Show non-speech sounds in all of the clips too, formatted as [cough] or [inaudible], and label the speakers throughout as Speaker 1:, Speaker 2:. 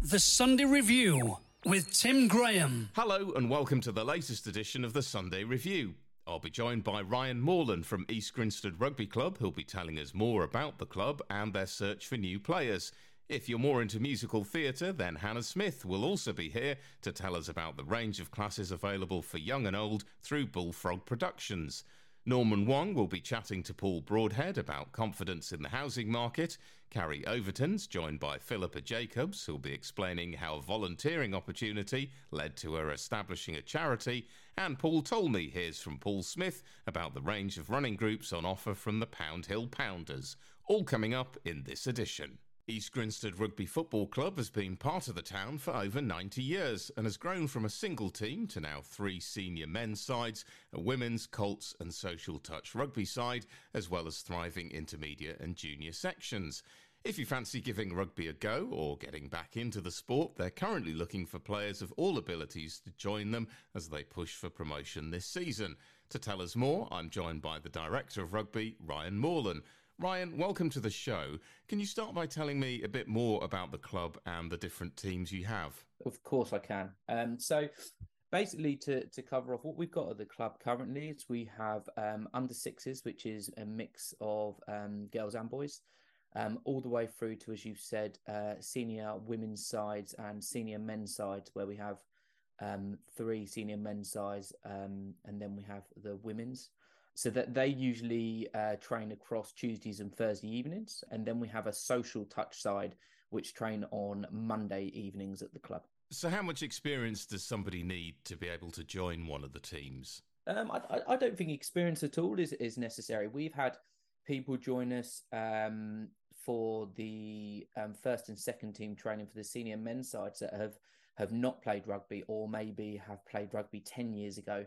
Speaker 1: The Sunday Review with Tim Graham.
Speaker 2: Hello, and welcome to the latest edition of the Sunday Review. I'll be joined by Ryan Morlen from East Grinstead Rugby Club, who'll be telling us more about the club and their search for new players. If you're more into musical theatre, then Hannah Smith will also be here to tell us about the range of classes available for young and old through Bullfrog Productions. Norman Wong will be chatting to Paul Broadhead about confidence in the housing market. Carrie Overton's joined by Philippa Jacobs, who'll be explaining how volunteering opportunity led to her establishing a charity. And Paul Talmey hears from Paul Smith about the range of running groups on offer from the Pound Hill Pounders. All coming up in this edition. East Grinstead Rugby Football Club has been part of the town for over 90 years and has grown from a single team to now three senior men's sides, a women's, Colts, and social touch rugby side, as well as thriving intermediate and junior sections. If you fancy giving rugby a go or getting back into the sport, they're currently looking for players of all abilities to join them as they push for promotion this season. To tell us more, I'm joined by the Director of Rugby, Ryan Morlen. Ryan, welcome to the show. Can you start by telling me a bit more about the club and the different teams you have?
Speaker 3: Of course, I can. Um, so, basically, to to cover off what we've got at the club currently is we have um, under sixes, which is a mix of um, girls and boys, um, all the way through to, as you've said, uh, senior women's sides and senior men's sides, where we have um, three senior men's sides, um, and then we have the women's so that they usually uh, train across Tuesdays and Thursday evenings, and then we have a social touch side which train on Monday evenings at the club.
Speaker 2: So, how much experience does somebody need to be able to join one of the teams?
Speaker 3: Um, I, I, don't think experience at all is, is necessary. We've had people join us um, for the um, first and second team training for the senior men's sides that have have not played rugby or maybe have played rugby 10 years ago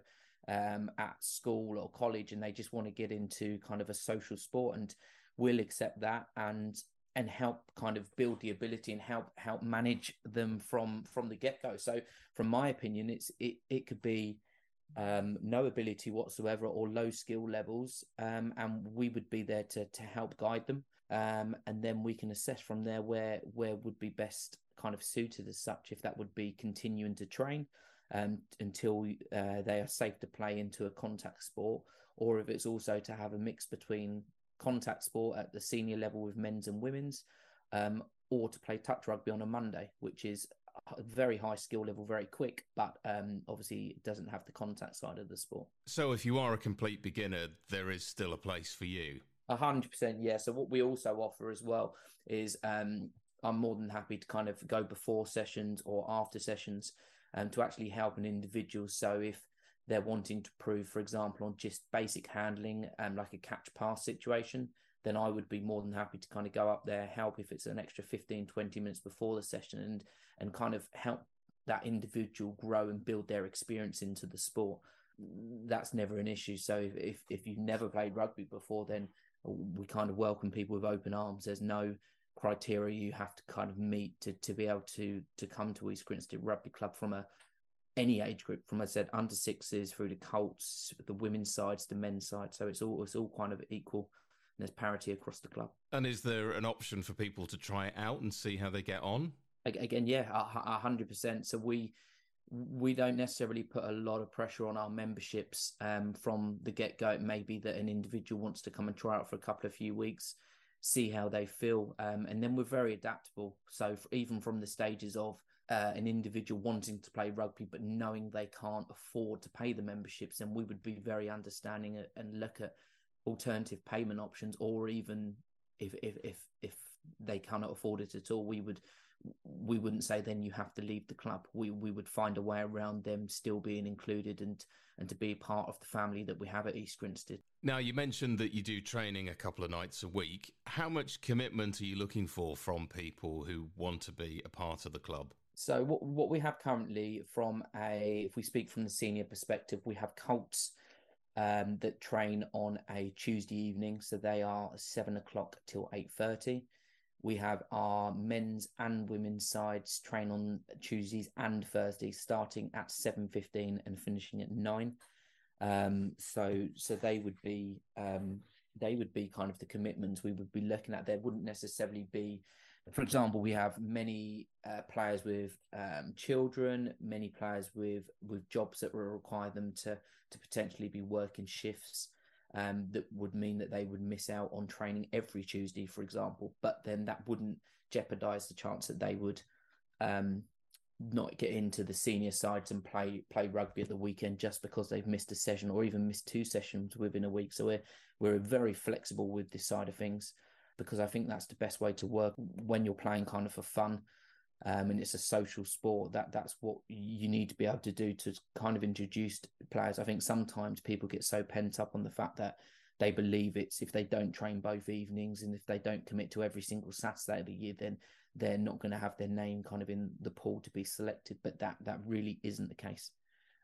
Speaker 3: um, at school or college and they just want to get into kind of a social sport and we'll accept that and and help kind of build the ability and help help manage them from from the get-go. So from my opinion it's it, it could be um, no ability whatsoever or low skill levels um, and we would be there to to help guide them um, and then we can assess from there where where would be best kind of suited as such if that would be continuing to train um, until uh, they are safe to play into a contact sport, or if it's also to have a mix between contact sport at the senior level with men's and women's, um, or to play touch rugby on a Monday, which is a very high skill level, very quick, but um, obviously doesn't have the contact side of the sport.
Speaker 2: So, if you are a complete beginner, there is still a place for you.
Speaker 3: A hundred percent, yeah. So, what we also offer as well is um, I'm more than happy to kind of go before sessions or after sessions um, to actually help an individual. So if they're wanting to prove, for example, on just basic handling, um, like a catch pass situation, then I would be more than happy to kind of go up there, help if it's an extra 15, 20 minutes before the session and and kind of help that individual grow and build their experience into the sport. That's never an issue. So if if you've never played rugby before, then we kind of welcome people with open arms. There's no criteria you have to kind of meet to to be able to to come to East Grinstead Rugby Club from a any age group, from I said under sixes through the Colts, the women's sides, the men's side. So it's all it's all kind of equal. And there's parity across the club.
Speaker 2: And is there an option for people to try it out and see how they get on?
Speaker 3: Again, yeah, a hundred percent. So we we don't necessarily put a lot of pressure on our memberships um, from the get go. It may be that an individual wants to come and try out for a couple of few weeks see how they feel. Um, and then we're very adaptable. So even from the stages of uh, an individual wanting to play rugby but knowing they can't afford to pay the memberships, then we would be very understanding and look at alternative payment options, or even if if if if they cannot afford it at all, we would we wouldn't say then you have to leave the club. We we would find a way around them still being included and and to be part of the family that we have at East Grinstead.
Speaker 2: Now you mentioned that you do training a couple of nights a week. How much commitment are you looking for from people who want to be a part of the club?
Speaker 3: So what what we have currently from a if we speak from the senior perspective, we have Colts um, that train on a Tuesday evening, so they are seven o'clock till eight thirty. We have our men's and women's sides train on Tuesdays and Thursdays, starting at seven fifteen and finishing at nine. Um, so so they would be um, they would be kind of the commitments we would be looking at. There wouldn't necessarily be for example, we have many uh, players with um, children, many players with with jobs that will require them to to potentially be working shifts. Um, that would mean that they would miss out on training every Tuesday, for example. But then that wouldn't jeopardize the chance that they would um, not get into the senior sides and play play rugby at the weekend just because they've missed a session or even missed two sessions within a week. So we're we're very flexible with this side of things because I think that's the best way to work when you're playing kind of for fun. Um, and it's a social sport that that's what you need to be able to do to kind of introduce players. I think sometimes people get so pent up on the fact that they believe it's if they don't train both evenings and if they don't commit to every single Saturday of the year, then they're not going to have their name kind of in the pool to be selected. But that that really isn't the case.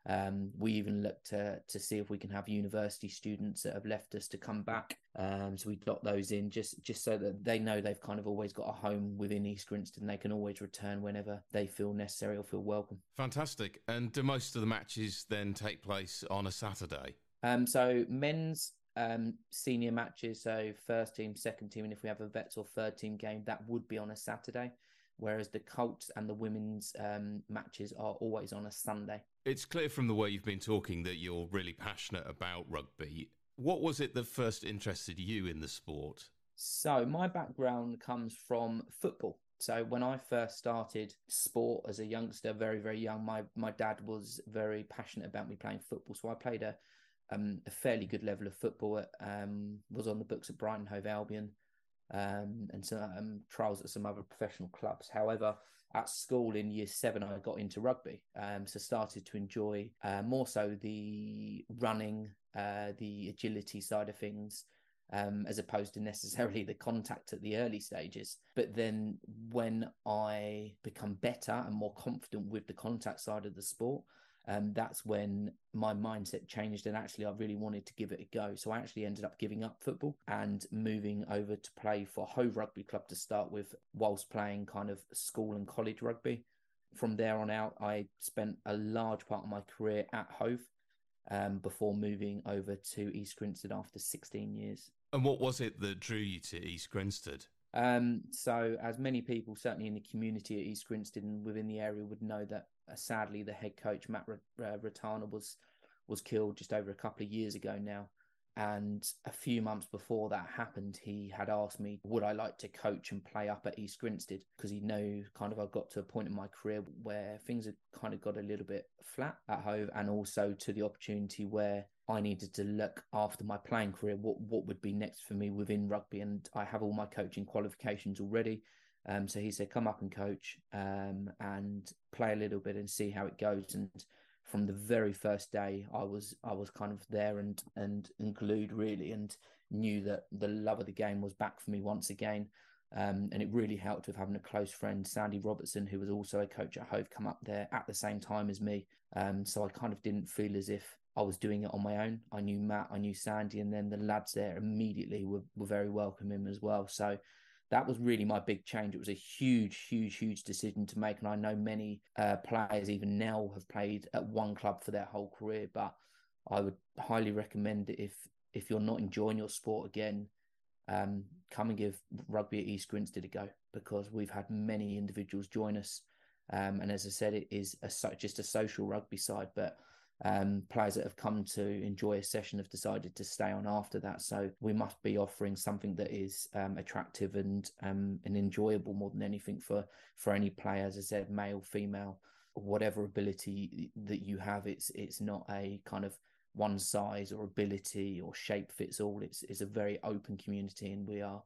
Speaker 3: Um, we even look to to see if we can have university students that have left us to come back. Um, so we dot those in just just so that they know they've kind of always got a home within East Grinstead and they can always return whenever they feel necessary or feel welcome.
Speaker 2: Fantastic. And do most of the matches then take place on a Saturday?
Speaker 3: Um, so men's um, senior matches, so first team, second team, and if we have a vets or third team game, that would be on a Saturday whereas the Colts and the women's um, matches are always on a Sunday.
Speaker 2: It's clear from the way you've been talking that you're really passionate about rugby. What was it that first interested you in the sport?
Speaker 3: So, my background comes from football. So, when I first started sport as a youngster, very, very young, my, my dad was very passionate about me playing football. So, I played a, um, a fairly good level of football, at, um, was on the books at Brighton Hove Albion, um, and some um, trials at some other professional clubs. However, at school in year seven, I got into rugby, um, so started to enjoy uh, more so the running, uh, the agility side of things. Um, as opposed to necessarily the contact at the early stages. But then when I become better and more confident with the contact side of the sport, um, that's when my mindset changed and actually I really wanted to give it a go. So I actually ended up giving up football and moving over to play for Hove Rugby Club to start with, whilst playing kind of school and college rugby. From there on out, I spent a large part of my career at Hove um, before moving over to East Grinstead after 16 years.
Speaker 2: And what was it that drew you to East Grinstead?
Speaker 3: Um, so, as many people, certainly in the community at East Grinstead and within the area, would know that Uh, sadly the head coach Matt Ratana uh, was was killed just over a couple of years ago now. And a few months before that happened, he had asked me, would I like to coach and play up at East Grinstead? Because he knew kind of I got to a point in my career where things had kind of got a little bit flat at home, and also to the opportunity where I needed to look after my playing career, what what would be next for me within rugby, and I have all my coaching qualifications already. Um, so he said, "Come up and coach um, and play a little bit and see how it goes." And from the very first day, I was I was kind of there and and, and glued really, and knew that the love of the game was back for me once again. Um, and it really helped with having a close friend, Sandy Robertson, who was also a coach at Hove, come up there at the same time as me. Um, so I kind of didn't feel as if I was doing it on my own. I knew Matt, I knew Sandy, and then the lads there immediately were, were very welcoming as well. So that was really my big change. It was a huge, huge, huge decision to make. And I know many uh, players, even now, have played at one club for their whole career. But I would highly recommend it if if you're not enjoying your sport again, um, come and give rugby at East Grinstead a go because we've had many individuals join us. Um, and as I said, it is a, just a social rugby side, but um, players that have come to enjoy a session have decided to stay on after that. So we must be offering something that is um, attractive and um, and enjoyable more than anything for for any player, as I said, male, female, whatever ability that you have. It's it's not a kind of one size or ability or shape fits all. It's it's a very open community, and we are,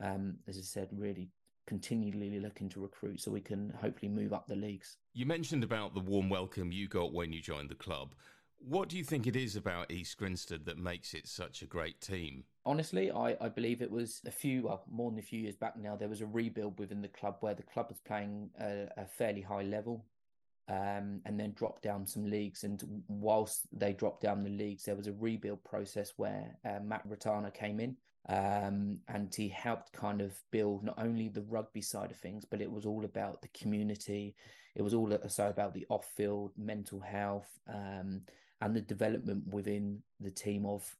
Speaker 3: um, as I said, really continually looking to recruit so we can hopefully move up the leagues.
Speaker 2: You mentioned about the warm welcome you got when you joined the club. What do you think it is about East Grinstead that makes it such a great team?
Speaker 3: Honestly, I, I believe it was a few, well, more than a few years back now, there was a rebuild within the club where the club was playing a, a fairly high level um, and then dropped down some leagues. And whilst they dropped down the leagues, there was a rebuild process where uh, Matt Ratana came in um, and he helped kind of build not only the rugby side of things, but it was all about the community. It was all also about the off-field mental health um, and the development within the team of,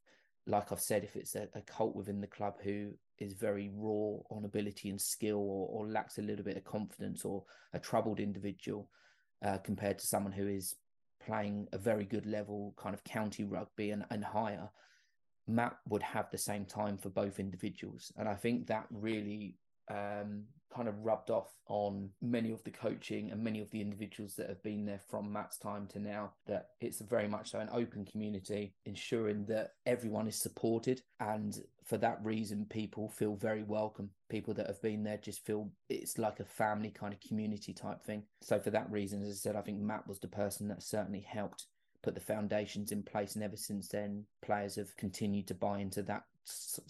Speaker 3: like I've said, if it's a, a Colt within the club who is very raw on ability and skill or, or lacks a little bit of confidence or a troubled individual uh, compared to someone who is playing a very good level kind of county rugby and, and higher matt would have the same time for both individuals and i think that really um, kind of rubbed off on many of the coaching and many of the individuals that have been there from Matt's time to now. That it's very much so an open community, ensuring that everyone is supported. And for that reason, people feel very welcome. People that have been there just feel it's like a family kind of community type thing. So, for that reason, as I said, I think Matt was the person that certainly helped put the foundations in place. And ever since then, players have continued to buy into that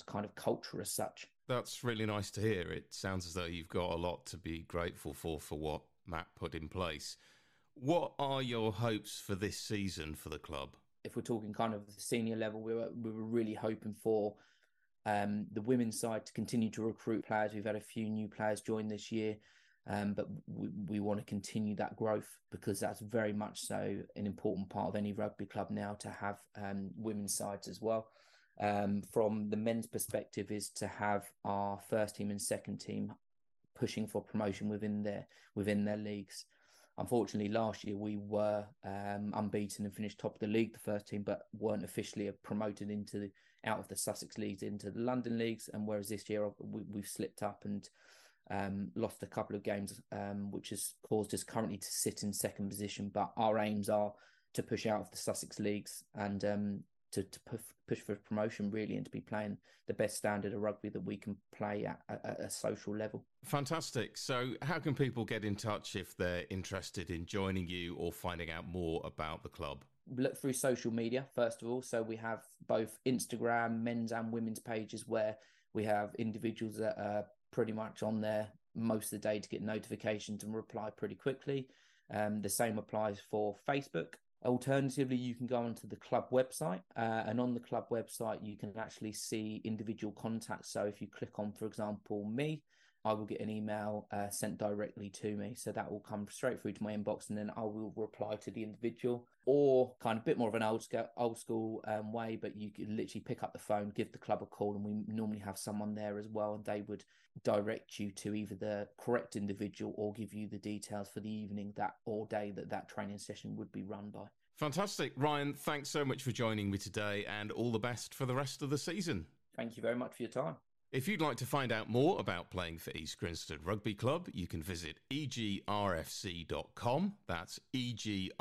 Speaker 3: kind of culture as such.
Speaker 2: That's really nice to hear. It sounds as though you've got a lot to be grateful for for what Matt put in place. What are your hopes for this season for the club?
Speaker 3: If we're talking kind of the senior level, we were we were really hoping for um, the women's side to continue to recruit players. We've had a few new players join this year, um, but we, we want to continue that growth because that's very much so an important part of any rugby club now to have um, women's sides as well um, from the men's perspective is to have our first team and second team pushing for promotion within their within their leagues. Unfortunately, last year we were um, unbeaten and finished top of the league, the first team, but weren't officially promoted into the, out of the Sussex leagues into the London leagues. And whereas this year we, have slipped up and um, lost a couple of games, um, which has caused us currently to sit in second position. But our aims are to push out of the Sussex leagues and um, to, to push for promotion really and to be playing the best standard of rugby that we can play at, at, a social level.
Speaker 2: Fantastic. So, how can people get in touch if they're interested in joining you or finding out more about the club?
Speaker 3: Look through social media, first of all. So, we have both Instagram, men's and women's pages where we have individuals that are pretty much on there most of the day to get notifications and reply pretty quickly. Um, the same applies for Facebook. Alternatively, you can go onto the club website, uh, and on the club website, you can actually see individual contacts. So, if you click on, for example, me, I will get an email uh, sent directly to me. So that will come straight through to my inbox, and then I will reply to the individual. Or kind of a bit more of an old school, old school um, way, but you can literally pick up the phone, give the club a call, and we normally have someone there as well, and they would direct you to either the correct individual or give you the details for the evening that or day that that training session would be run by.
Speaker 2: Fantastic, Ryan. Thanks so much for joining me today, and all the best for the rest of the season.
Speaker 3: Thank you very much for your time.
Speaker 2: If you'd like to find out more about playing for East Grinstead Rugby Club, you can visit egrfc.com. That's egrfc.com.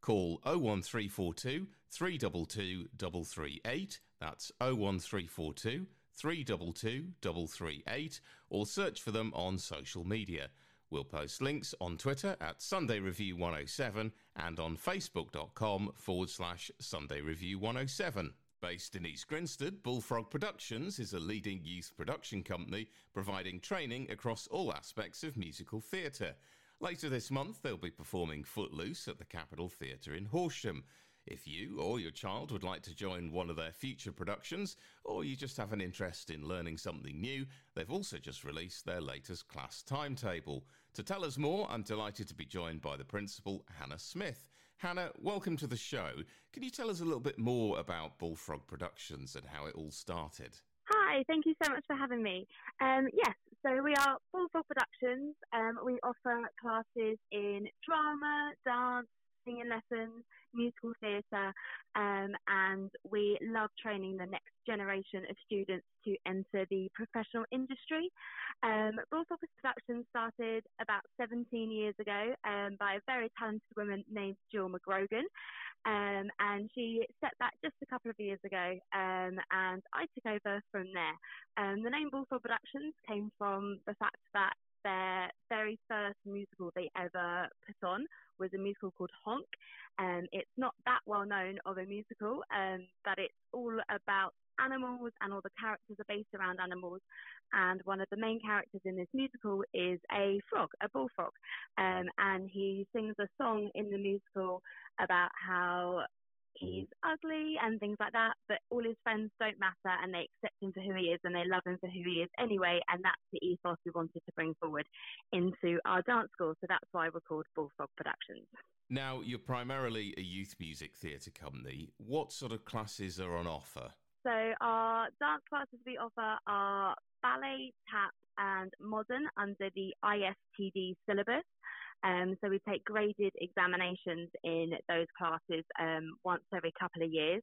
Speaker 2: Call 01342 322 338. That's 01342 322 338. Or search for them on social media. We'll post links on Twitter at Sunday Review 107 and on facebook.com forward slash Sunday Review 107. Based in East Grinstead, Bullfrog Productions is a leading youth production company providing training across all aspects of musical theatre. Later this month, they'll be performing Footloose at the Capitol Theatre in Horsham. If you or your child would like to join one of their future productions, or you just have an interest in learning something new, they've also just released their latest class timetable. To tell us more, I'm delighted to be joined by the principal, Hannah Smith. Hannah, welcome to the show. Can you tell us a little bit more about Bullfrog Productions and how it all started?
Speaker 4: Hi, thank you so much for having me. Um, yes, so we are Bullfrog Productions. Um, we offer classes in drama, dance, singing lessons, musical theatre, um, and we love training the next generation of students to enter the professional industry. Um, Productions started about 17 years ago um, by a very talented woman named Jill McGrogan. Um, and she set that just a couple of years ago, um, and I took over from there. Um, the name Bullfrog Productions came from the fact that their very first musical they ever put on was a musical called Honk. Um, it's not that well known of a musical, um, but it's all about animals and all the characters are based around animals. And one of the main characters in this musical is a frog, a bullfrog. Um, and he sings a song in the musical about how he's ugly and things like that, but all his friends don't matter and they accept him for who he is and they love him for who he is anyway. And that's the ethos we wanted to bring forward into our dance school. So that's why we're called Bullfrog Productions.
Speaker 2: Now, you're primarily a youth music theatre company. What sort of classes are on offer?
Speaker 4: so our dance classes we offer are ballet, tap, and modern under the ISTD syllabus. Um, so we take graded examinations in those classes um, once every couple of years.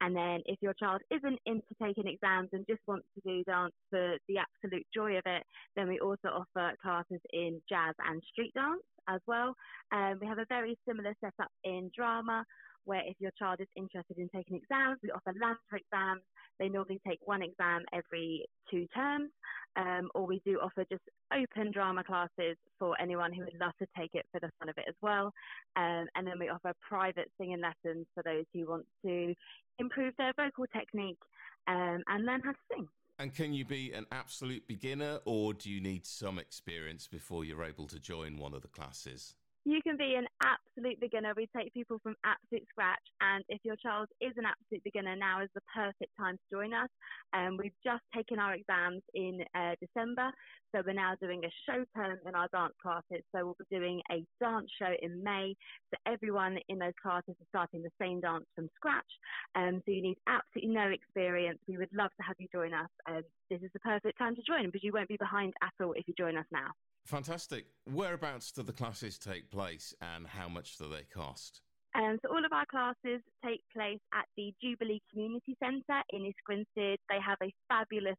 Speaker 4: And then if your child isn't into taking exams and just wants to do dance for the absolute joy of it, then we also offer classes in jazz and street dance as well. Um, we have a very similar setup in drama where if your child is interested in taking exams, we offer LAMDA exams. They normally take one exam every two terms, um, or we do offer just open drama classes for anyone who would love to take it for the fun of it as well. Um, and then we offer private singing lessons for those who want to improve their vocal technique um, and learn how to sing.
Speaker 2: And can you be an absolute beginner, or do you need some experience before you're able to join one of the classes?
Speaker 4: You can be an absolute beginner. We take people from absolute scratch. And if your child is an absolute beginner, now is the perfect time to join us. Um, we've just taken our exams in uh, December. So we're now doing a show term in our dance classes. So we'll be doing a dance show in May. So everyone in those classes is starting the same dance from scratch. Um, so you need absolutely no experience. We would love to have you join us. Um, this is the perfect time to join because you won't be behind at all if you join us now.
Speaker 2: Fantastic. Whereabouts do the classes take place and how much do they cost?
Speaker 4: Um, so all of our classes take place at the Jubilee Community Centre in Grinstead. They have a fabulous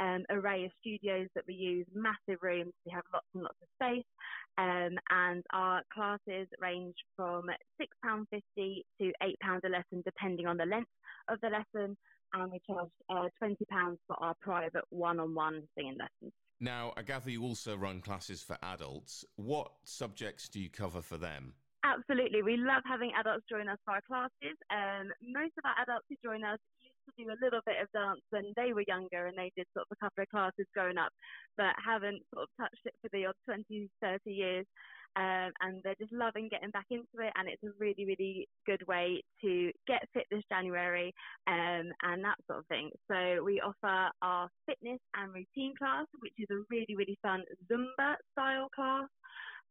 Speaker 4: um, array of studios that we use, massive rooms. We have lots and lots of space, um, and our classes range from £6.50 to £8 a lesson, depending on the length of the lesson. And we charge uh, £20 for our private one on one singing lessons.
Speaker 2: Now, I gather you also run classes for adults. What subjects do you cover for them?
Speaker 4: Absolutely. We love having adults join us for our classes. Um, most of our adults who join us used to do a little bit of dance when they were younger and they did sort of a couple of classes growing up, but haven't sort of touched it for the odd 20, 30 years um, and they're just loving getting back into it. And it's a really, really good way to get fit this January um, and that sort of thing. So we offer our fitness and routine class, which is a really, really fun Zumba style class.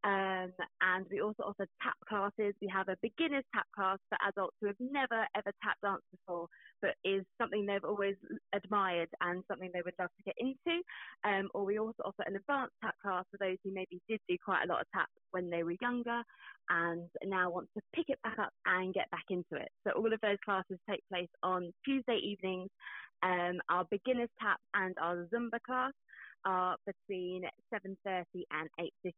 Speaker 4: Um, and we also offer tap classes. We have a beginner's tap class for adults who have never ever tap danced before, but is something they've always admired and something they would love to get into. Um, or we also offer an advanced tap class for those who maybe did do quite a lot of tap when they were younger and now want to pick it back up and get back into it. So all of those classes take place on Tuesday evenings. Um, our beginners tap and our Zumba class are between 7.30 and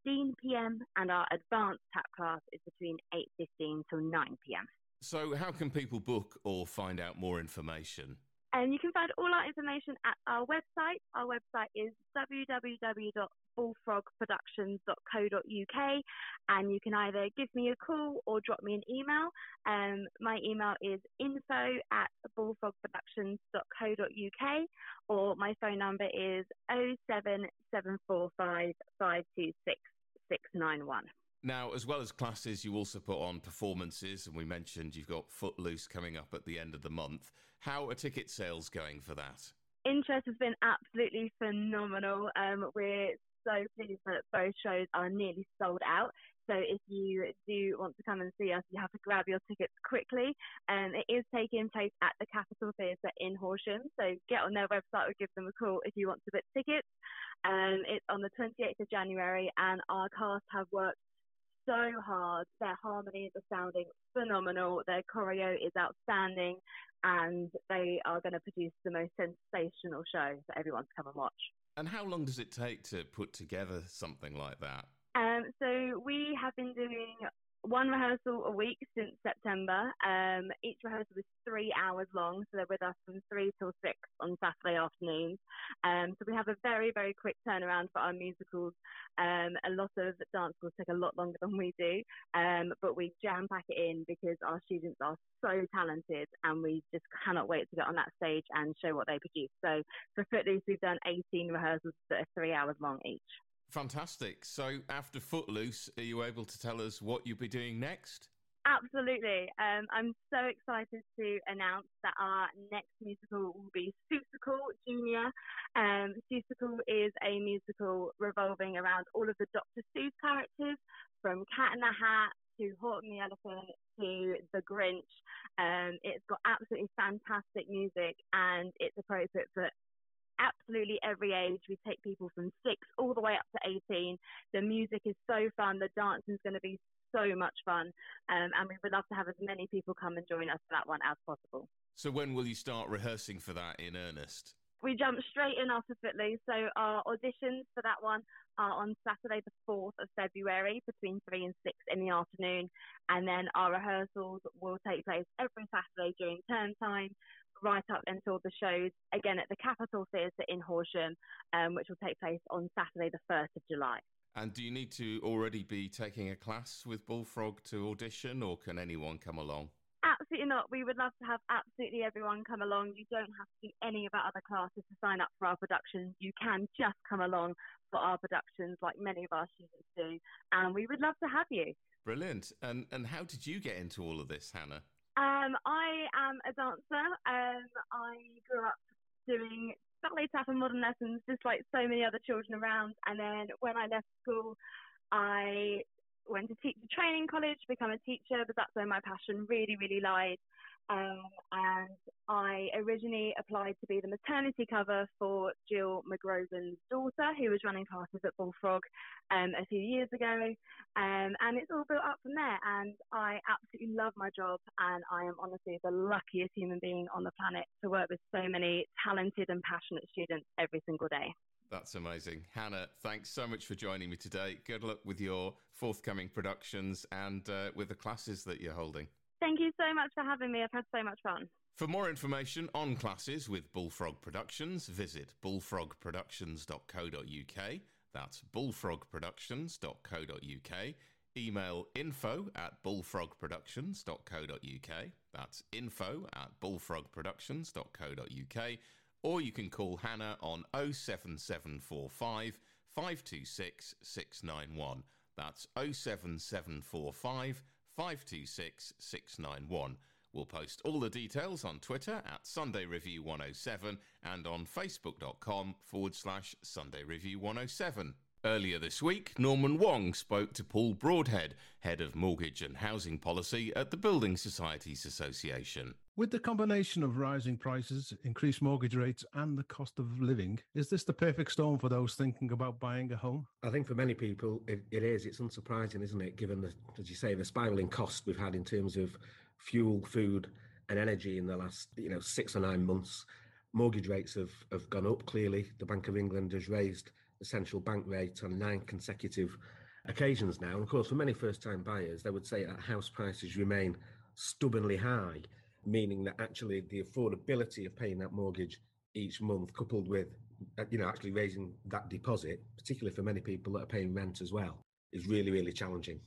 Speaker 4: 8.15 p.m. and our advanced tap class is between 8.15 till 9 p.m.
Speaker 2: So how can people book or find out more information?
Speaker 4: And you can find all our information at our website. Our website is www.bullfrogproductions.co.uk, and you can either give me a call or drop me an email. Um, my email is info at bullfrogproductions.co.uk, or my phone number is 07745
Speaker 2: now, as well as classes, you also put on performances, and we mentioned you've got Footloose coming up at the end of the month. How are ticket sales going for that?
Speaker 4: Interest has been absolutely phenomenal. Um, we're so pleased that both shows are nearly sold out. So if you do want to come and see us, you have to grab your tickets quickly. Um, it is taking place at the Capitol Theatre in Horsham. So get on their website or give them a call if you want to book tickets. Um, it's on the 28th of January, and our cast have worked so hard. Their harmonies are sounding phenomenal. Their choreo is outstanding, and they are going to produce the most sensational show for everyone to come and watch.
Speaker 2: And how long does it take to put together something like that?
Speaker 4: Um, so we have been doing one rehearsal a week since September. Um, each rehearsal is three hours long, so they're with us from three till six on Saturday afternoons. Um, so we have a very, very quick turnaround for our musicals. Um, a lot of dance will take a lot longer than we do, um, but we jam pack it in because our students are so talented and we just cannot wait to get on that stage and show what they produce. So for Footloose, we've done 18 rehearsals that are three hours long each.
Speaker 2: Fantastic. So after Footloose, are you able to tell us what you'll be doing next?
Speaker 4: Absolutely. Um, I'm so excited to announce that our next musical will be Seussical Junior. Um, Seussical is a musical revolving around all of the Dr. Seuss characters, from Cat in the Hat to Horton the Elephant to The Grinch. Um, it's got absolutely fantastic music and it's appropriate for absolutely every age. We take people from six all the way up to 18. The music is so fun. The dancing is going to be so much fun. Um, and we would love to have as many people come and join us for that one as possible.
Speaker 2: So, when will you start rehearsing for that in earnest?
Speaker 4: We jump straight in after Footloose. So, our auditions for that one are on Saturday, the 4th of February, between 3 and 6 in the afternoon. And then our rehearsals will take place every Saturday during term time right up until the shows again at the Capitol Theatre in Horsham, um, which will take place on Saturday, the 1st of July.
Speaker 2: And do you need to already be taking a class with Bullfrog to audition, or can anyone come along?
Speaker 4: Absolutely not. We would love to have absolutely everyone come along. You don't have to do any of our other classes to sign up for our productions. You can just come along for our productions, like many of our students do, and we would love to have you.
Speaker 2: Brilliant. And and how did you get into all of this, Hannah?
Speaker 4: Um, I am a dancer. Um, I grew up doing ballet tap and modern lessons, just like so many other children around. And then when I left school, I went to teacher training college, become a teacher, but that's where my passion really, really lies. Um, and I originally applied to be the maternity cover for Jill McGroven's daughter, who was running classes at Bullfrog um, a few years ago. Um, and it's all built up from there. And I absolutely love my job. And I am honestly the luckiest human being on the planet to work with so many talented and passionate students every single day.
Speaker 2: That's amazing. Hannah, thanks so much for joining me today. Good luck with your forthcoming productions and uh, with the classes that you're holding.
Speaker 4: Thank you so much for having me. I've had so much fun.
Speaker 2: For more information on classes with Bullfrog Productions, visit bullfrogproductions.co.uk. That's bullfrogproductions.co.uk. Email info at bullfrogproductions.co.uk. That's info at bullfrogproductions.co.uk. Or you can call Hannah on 07745 526 691. That's 07745 526 691. We'll post all the details on Twitter at Sunday Review 107 and on facebook.com forward slash Sunday Review 107. Earlier this week, Norman Wong spoke to Paul Broadhead, head of mortgage and housing policy at the Building Societies Association.
Speaker 5: With the combination of rising prices, increased mortgage rates, and the cost of living, is this the perfect storm for those thinking about buying a home?
Speaker 6: I think for many people it, it is. It's unsurprising, isn't it, given the, as you say, the spiraling cost we've had in terms of fuel, food, and energy in the last, you know, six or nine months. Mortgage rates have, have gone up clearly. The Bank of England has raised the central bank rate on nine consecutive occasions now. And of course, for many first time buyers, they would say that house prices remain stubbornly high meaning that actually the affordability of paying that mortgage each month, coupled with uh, you know actually raising that deposit, particularly for many people that are paying rent as well, is really really challenging.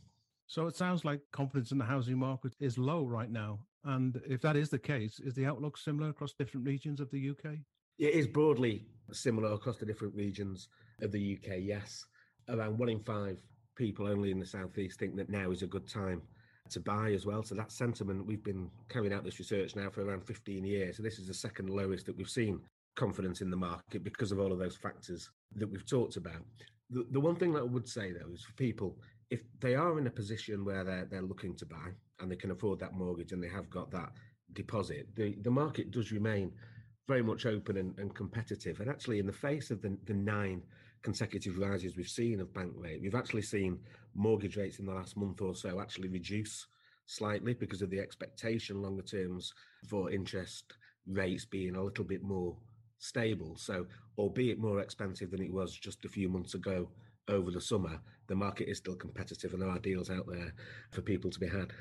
Speaker 5: So it sounds like confidence in the housing market is low right now. And if that is the case, is the outlook similar across different regions of the UK?
Speaker 6: It is broadly similar across the different regions of the UK, yes. Around one in five people only in the southeast think that now is a good time to buy as well. So that sentiment, we've been carrying out this research now for around 15 years. So this is the second lowest that we've seen confidence in the market because of all of those factors that we've talked about. The, the one thing that I would say though is for people, if they are in a position where they're they're looking to buy and they can afford that mortgage and they have got that deposit, the, the market does remain very much open and, and competitive. And actually, in the face of the, the nine consecutive rises we've seen of bank rate. We've actually seen mortgage rates in the last month or so actually reduce slightly because of the expectation longer terms for interest rates being a little bit more stable. So, albeit more expensive than it was just a few months ago over the summer, the market is still competitive and there are deals out there for people to be had.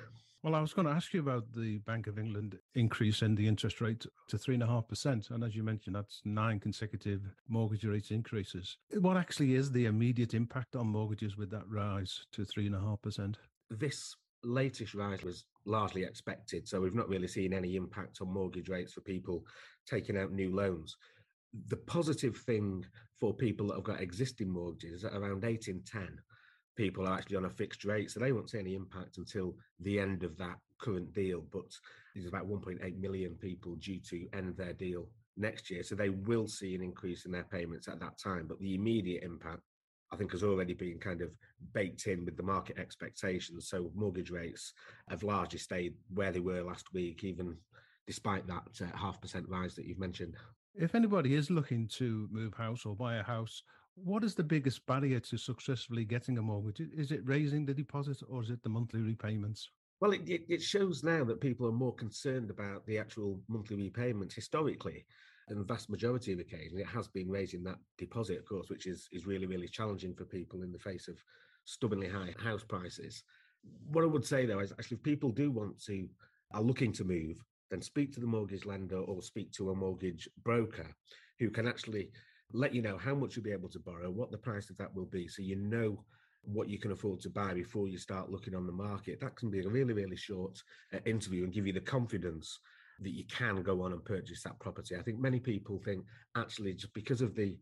Speaker 5: Well, I was going to ask you about the Bank of England increase in the interest rate to 3.5%. And as you mentioned, that's nine consecutive mortgage rate increases. What actually is the immediate impact on mortgages with that rise to 3.5%?
Speaker 6: This latest rise was largely expected. So we've not really seen any impact on mortgage rates for people taking out new loans. The positive thing for people that have got existing mortgages is that around 8 in 10 people are actually on a fixed rate, so they won't see any impact until the end of that current deal. But there's about 1.8 million people due to end their deal next year, so they will see an increase in their payments at that time. But the immediate impact I think has already been kind of baked in with the market expectations. So mortgage rates have largely stayed where they were last week, even despite that uh, half percent rise that you've mentioned.
Speaker 5: If anybody is looking to move house or buy a house, what is the biggest barrier to successfully getting a mortgage? Is it raising the deposit or is it the monthly repayments?
Speaker 6: Well, it, it, shows now that people are more concerned about the actual monthly repayments historically. In the vast majority of occasions, it has been raising that deposit, of course, which is, is really, really challenging for people in the face of stubbornly high house prices. What I would say though is actually if people do want to are looking to move, then speak to the mortgage lender or speak to a mortgage broker who can actually let you know how much you'll be able to borrow, what the price of that will be, so you know what you can afford to buy before you start looking on the market. That can be a really, really short uh, interview and give you the confidence that you can go on and purchase that property. I think many people think actually just because of the,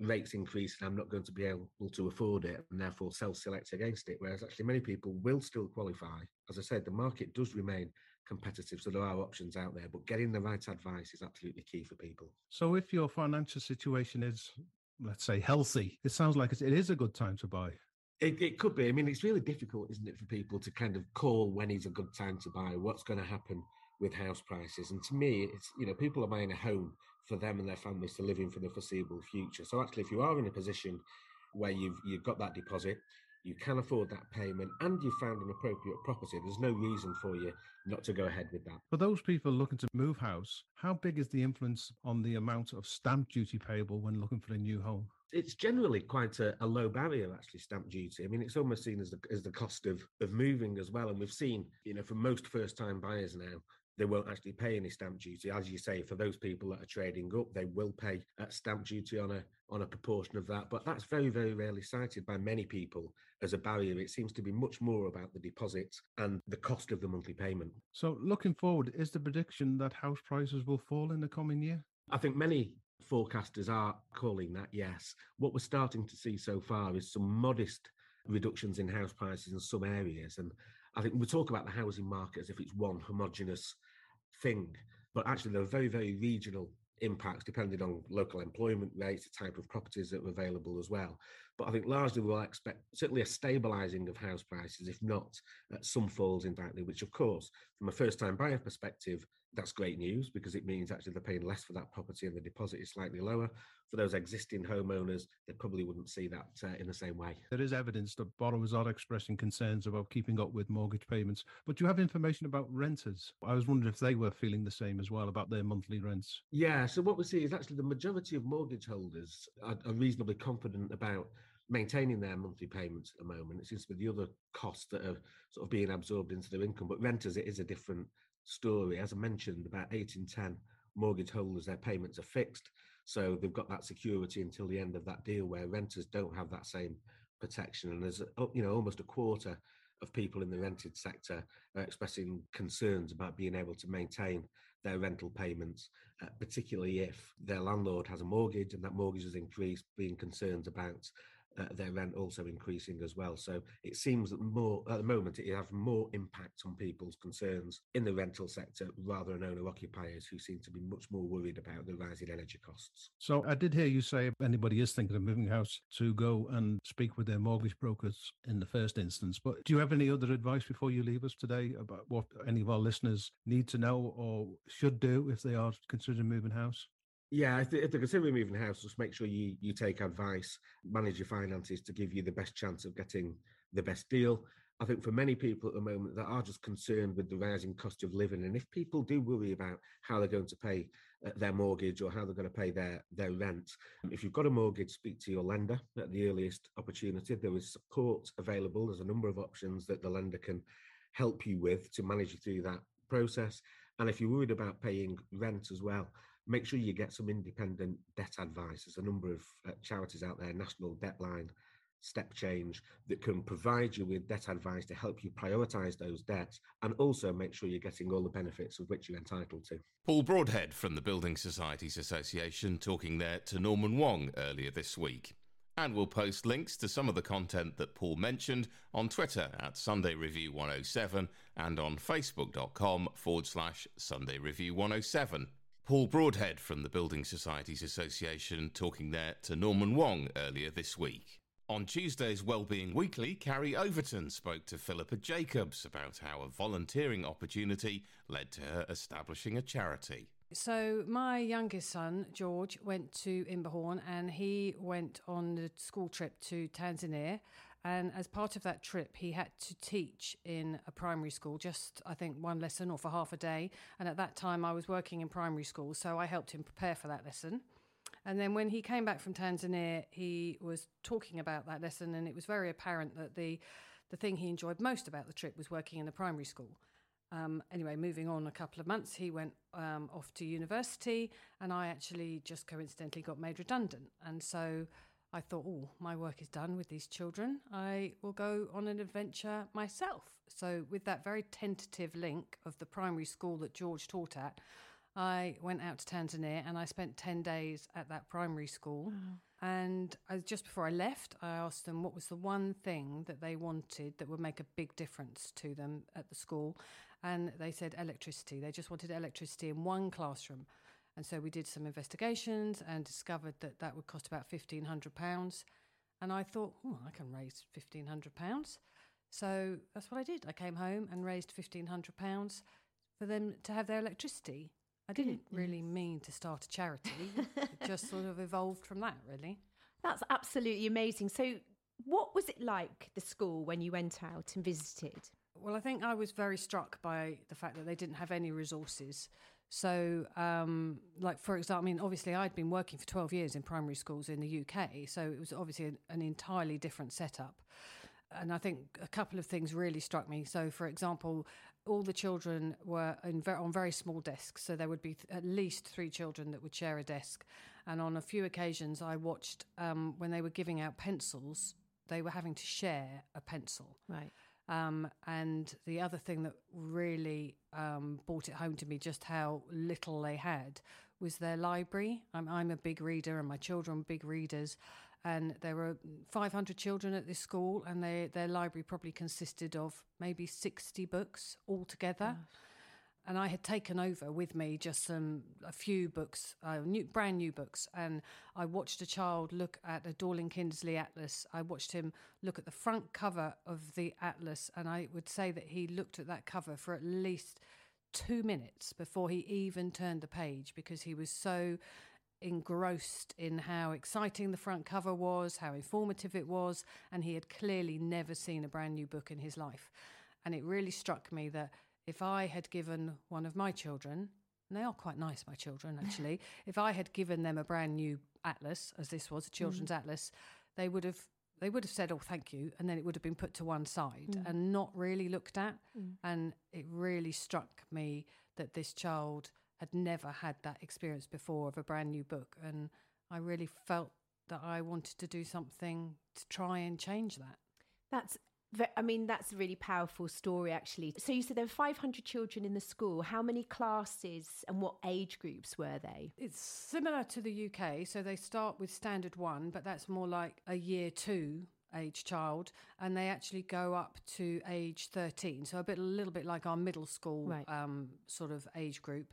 Speaker 6: rates increase, and I'm not going to be able to afford it and therefore self-select against it. Whereas actually many people will still qualify. As I said, the market does remain competitive, so there are options out there. But getting the right advice is absolutely key for people.
Speaker 5: So if your financial situation is, let's say, healthy, it sounds like it is a good time to buy.
Speaker 6: It, it could be. I mean, it's really difficult, isn't it, for people to kind of call when is a good time to buy, what's going to happen with house prices. And to me, it's, you know, people are buying a home for them and their families to live in for the foreseeable future. So actually, if you are in a position where you've you've got that deposit, you can afford that payment, and you've found an appropriate property, there's no reason for you not to go ahead with that.
Speaker 5: For those people looking to move house, how big is the influence on the amount of stamp duty payable when looking for a new home?
Speaker 6: It's generally quite a, a low barrier, actually, stamp duty. I mean, it's almost seen as the, as the cost of, of moving as well. And we've seen, you know, for most first time buyers now, they won't actually pay any stamp duty. As you say, for those people that are trading up, they will pay uh, stamp duty on a on a proportion of that. But that's very, very rarely cited by many people as a barrier. It seems to be much more about the deposits and the cost of the monthly payment.
Speaker 5: So, looking forward, is the prediction that house prices will fall in the coming year?
Speaker 6: I think many forecasters are calling that, yes. What we're starting to see so far is some modest reductions in house prices in some areas. And I think we talk about the housing market as if it's one homogenous thing, but actually there are very, very regional impacts depending on local employment rates, the type of properties that are available as well. But I think largely we'll expect certainly a stabilising of house prices, if not some falls in value, which of course, from a first time buyer perspective, that's great news because it means actually they're paying less for that property and the deposit is slightly lower. For those existing homeowners, they probably wouldn't see that uh, in the same way.
Speaker 5: There is evidence that borrowers are expressing concerns about keeping up with mortgage payments. But do you have information about renters? I was wondering if they were feeling the same as well about their monthly rents.
Speaker 6: Yeah. So what we see is actually the majority of mortgage holders are, are reasonably confident about maintaining their monthly payments at the moment. It seems to be the other costs that are sort of being absorbed into their income. But renters, it is a different story. As I mentioned, about eight in 10 mortgage holders, their payments are fixed. So they've got that security until the end of that deal where renters don't have that same protection. And there's, you know, almost a quarter of people in the rented sector are expressing concerns about being able to maintain their rental payments, uh, particularly if their landlord has a mortgage and that mortgage has increased, being concerned about uh, their rent also increasing as well. So it seems that more at the moment it has more impact on people's concerns in the rental sector rather than owner occupiers who seem to be much more worried about the rising energy costs.
Speaker 5: So I did hear you say if anybody is thinking of moving house to go and speak with their mortgage brokers in the first instance. But do you have any other advice before you leave us today about what any of our listeners need to know or should do if they are considering moving house?
Speaker 6: Yeah, if, they're considering moving house, just make sure you you take advice, manage your finances to give you the best chance of getting the best deal. I think for many people at the moment that are just concerned with the rising cost of living, and if people do worry about how they're going to pay uh, their mortgage or how they're going to pay their their rent, if you've got a mortgage, speak to your lender at the earliest opportunity. There is support available. There's a number of options that the lender can help you with to manage you through that process. And if you're worried about paying rent as well, make sure you get some independent debt advice. There's a number of uh, charities out there, National Debtline, Step Change, that can provide you with debt advice to help you prioritize those debts and also make sure you're getting all the benefits of which you're entitled to.
Speaker 2: Paul Broadhead from the Building Societies Association talking there to Norman Wong earlier this week. And we'll post links to some of the content that Paul mentioned on Twitter at Sunday Review 107 and on facebook.com forward slash Sunday Review 107. Paul Broadhead from the Building Societies Association talking there to Norman Wong earlier this week. On Tuesday's Wellbeing Weekly, Carrie Overton spoke to Philippa Jacobs about how a volunteering opportunity led to her establishing a charity.
Speaker 7: So my youngest son, George, went to Imberhorne and he went on the school trip to Tanzania. And as part of that trip, he had to teach in a primary school, just I think one lesson or for half a day. And at that time, I was working in primary school, so I helped him prepare for that lesson. And then when he came back from Tanzania, he was talking about that lesson, and it was very apparent that the the thing he enjoyed most about the trip was working in the primary school. Um, anyway, moving on a couple of months, he went um, off to university, and I actually just coincidentally got made redundant. And so I thought, oh, my work is done with these children. I will go on an adventure myself. So, with that very tentative link of the primary school that George taught at, I went out to Tanzania and I spent 10 days at that primary school. And I, just before I left, I asked them what was the one thing that they wanted that would make a big difference to them at the school. And they said electricity. They just wanted electricity in one classroom. And so we did some investigations and discovered that that would cost about £1,500. And I thought, oh, I can raise £1,500. So that's what I did. I came home and raised £1,500 for them to have their electricity. I didn't really mean to start a charity. [laughs] it just sort of evolved from that, really.
Speaker 8: That's absolutely amazing. So, what was it like, the school, when you went out and visited?
Speaker 7: Well, I think I was very struck by the fact that they didn't have any resources. So, um, like for example, I mean, obviously, I'd been working for twelve years in primary schools in the UK, so it was obviously an, an entirely different setup. And I think a couple of things really struck me. So, for example, all the children were on very small desks, so there would be th- at least three children that would share a desk. And on a few occasions, I watched um, when they were giving out pencils, they were having to share a pencil.
Speaker 8: Right.
Speaker 7: Um, and the other thing that really um, brought it home to me just how little they had was their library. I'm, I'm a big reader, and my children are big readers. And there were 500 children at this school, and they, their library probably consisted of maybe 60 books altogether. And I had taken over with me just some a few books, uh, new, brand new books, and I watched a child look at a Dorling Kindersley atlas. I watched him look at the front cover of the atlas, and I would say that he looked at that cover for at least two minutes before he even turned the page because he was so engrossed in how exciting the front cover was, how informative it was, and he had clearly never seen a brand new book in his life. And it really struck me that if I had given one of my children, and they are quite nice, my children [laughs] actually, if I had given them a brand new atlas, as this was a mm. children's atlas, they would have they would have said, "Oh, thank you," and then it would have been put to one side mm. and not really looked at. Mm. And it really struck me that this child had never had that experience before of a brand new book, and I really felt that I wanted to do something to try and change that.
Speaker 8: That's, I mean, that's a really powerful story, actually. So you said there were 500 children in the school. How many classes and what age groups were they?
Speaker 7: It's similar to the UK, so they start with standard one, but that's more like a year two age child, and they actually go up to age 13. So a bit, a little bit like our middle school
Speaker 8: Right.
Speaker 7: um, sort of age group.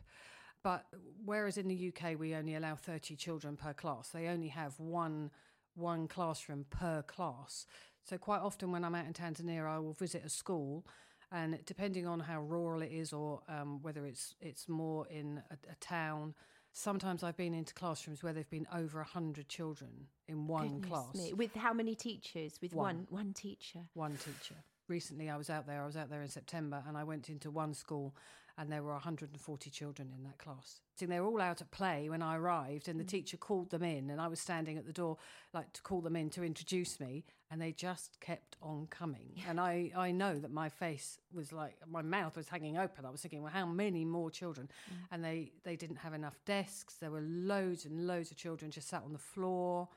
Speaker 7: But whereas in the UK we only allow 30 children per class, they only have one one classroom per class. So quite often when I'm out in Tanzania, I will visit a school, and depending on how rural it is or um, whether it's it's more in a, a town, sometimes I've been into classrooms where there've been over hundred children in one
Speaker 8: Goodness
Speaker 7: class,
Speaker 8: me. With how many teachers? With
Speaker 7: One.
Speaker 8: one, one teacher.
Speaker 7: one teacher. Recently, I was out there. I was out there in September, and I went into one school, and there were 140 children in that class. So they were all out at play when I arrived, and the teacher called them in, and I was standing at the door, like to call them in to introduce me, and they just kept on coming. And I, I know that my face was like my mouth was hanging open. I was thinking, well, how many more children? And they they didn't have enough desks. There were loads and loads of children just sat on the floor.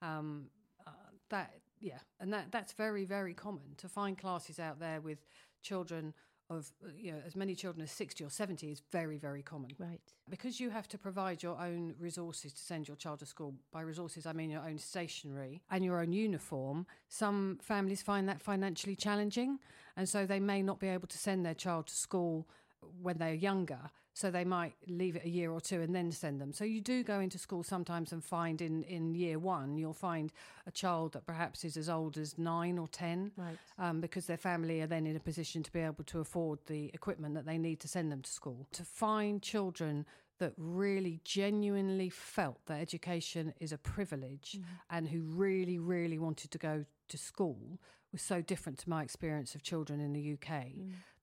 Speaker 7: Um, uh, that yeah, and that that's very very common to find classes out there with children of uh, you know as many children as 60 or 70 is very very common
Speaker 8: Right.
Speaker 7: because you have to provide your own resources to send your child to school by resources i mean your own stationery and your own uniform some families find that financially challenging and so they may not be able to send their child to school when they're younger So they might leave it a year or two and then send them. So you do go into school sometimes and find in, in year one, you'll find a child that perhaps is as old as nine or 10,
Speaker 8: Right.
Speaker 7: um, because their family are then in a position to be able to afford the equipment that they need to send them to school. To find children that really genuinely felt that education is a privilege and who really, really wanted to go to school was so different to my experience of children in the UK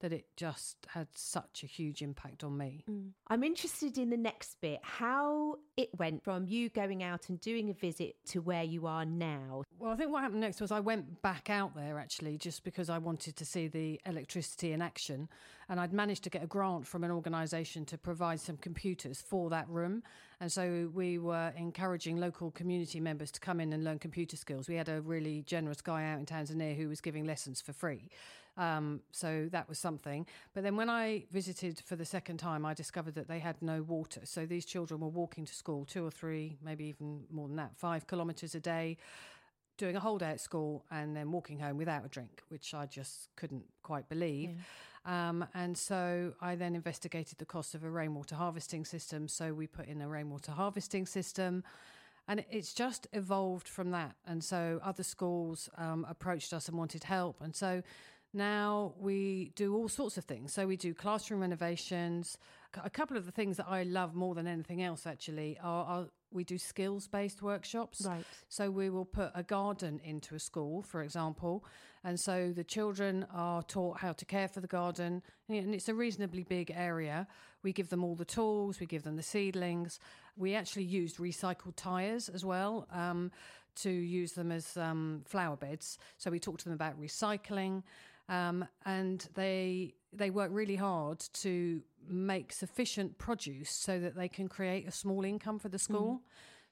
Speaker 7: that it just had such a huge impact on me. Mm.
Speaker 8: I'm interested in the next bit, how it went from you going out and doing a visit to where you are now.
Speaker 7: Well, I think what happened next was I went back out there actually just because I wanted to see the electricity in action. And I'd managed to get a grant from an organisation to provide some computers for that room. And so we were encouraging local community members to come in and learn computer skills. We had a really generous guy out in Tanzania who was giving lessons for free. Um, so that was something. But then when I visited for the second time, I discovered that they had no water. So these children were walking to school two or three, maybe even more than that, five kilometres a day doing a whole day at school and then walking home without a drink, which I just couldn't quite believe. Um, and so I then investigated the cost of a rainwater harvesting system. So we put in a rainwater harvesting system. And it's just evolved from that. And so other schools um, approached us and wanted help. And so now we do all sorts of things. So we do classroom renovations. A couple of the things that I love more than anything else actually are, are we do skills based workshops.
Speaker 8: Right.
Speaker 7: So we will put a garden into a school, for example, and so the children are taught how to care for the garden, and it's a reasonably big area. We give them all the tools, we give them the seedlings. We actually used recycled tyres as well um, to use them as um, flower beds. So we talk to them about recycling, um, and they they work really hard to make sufficient produce so that they can create a small income for the school.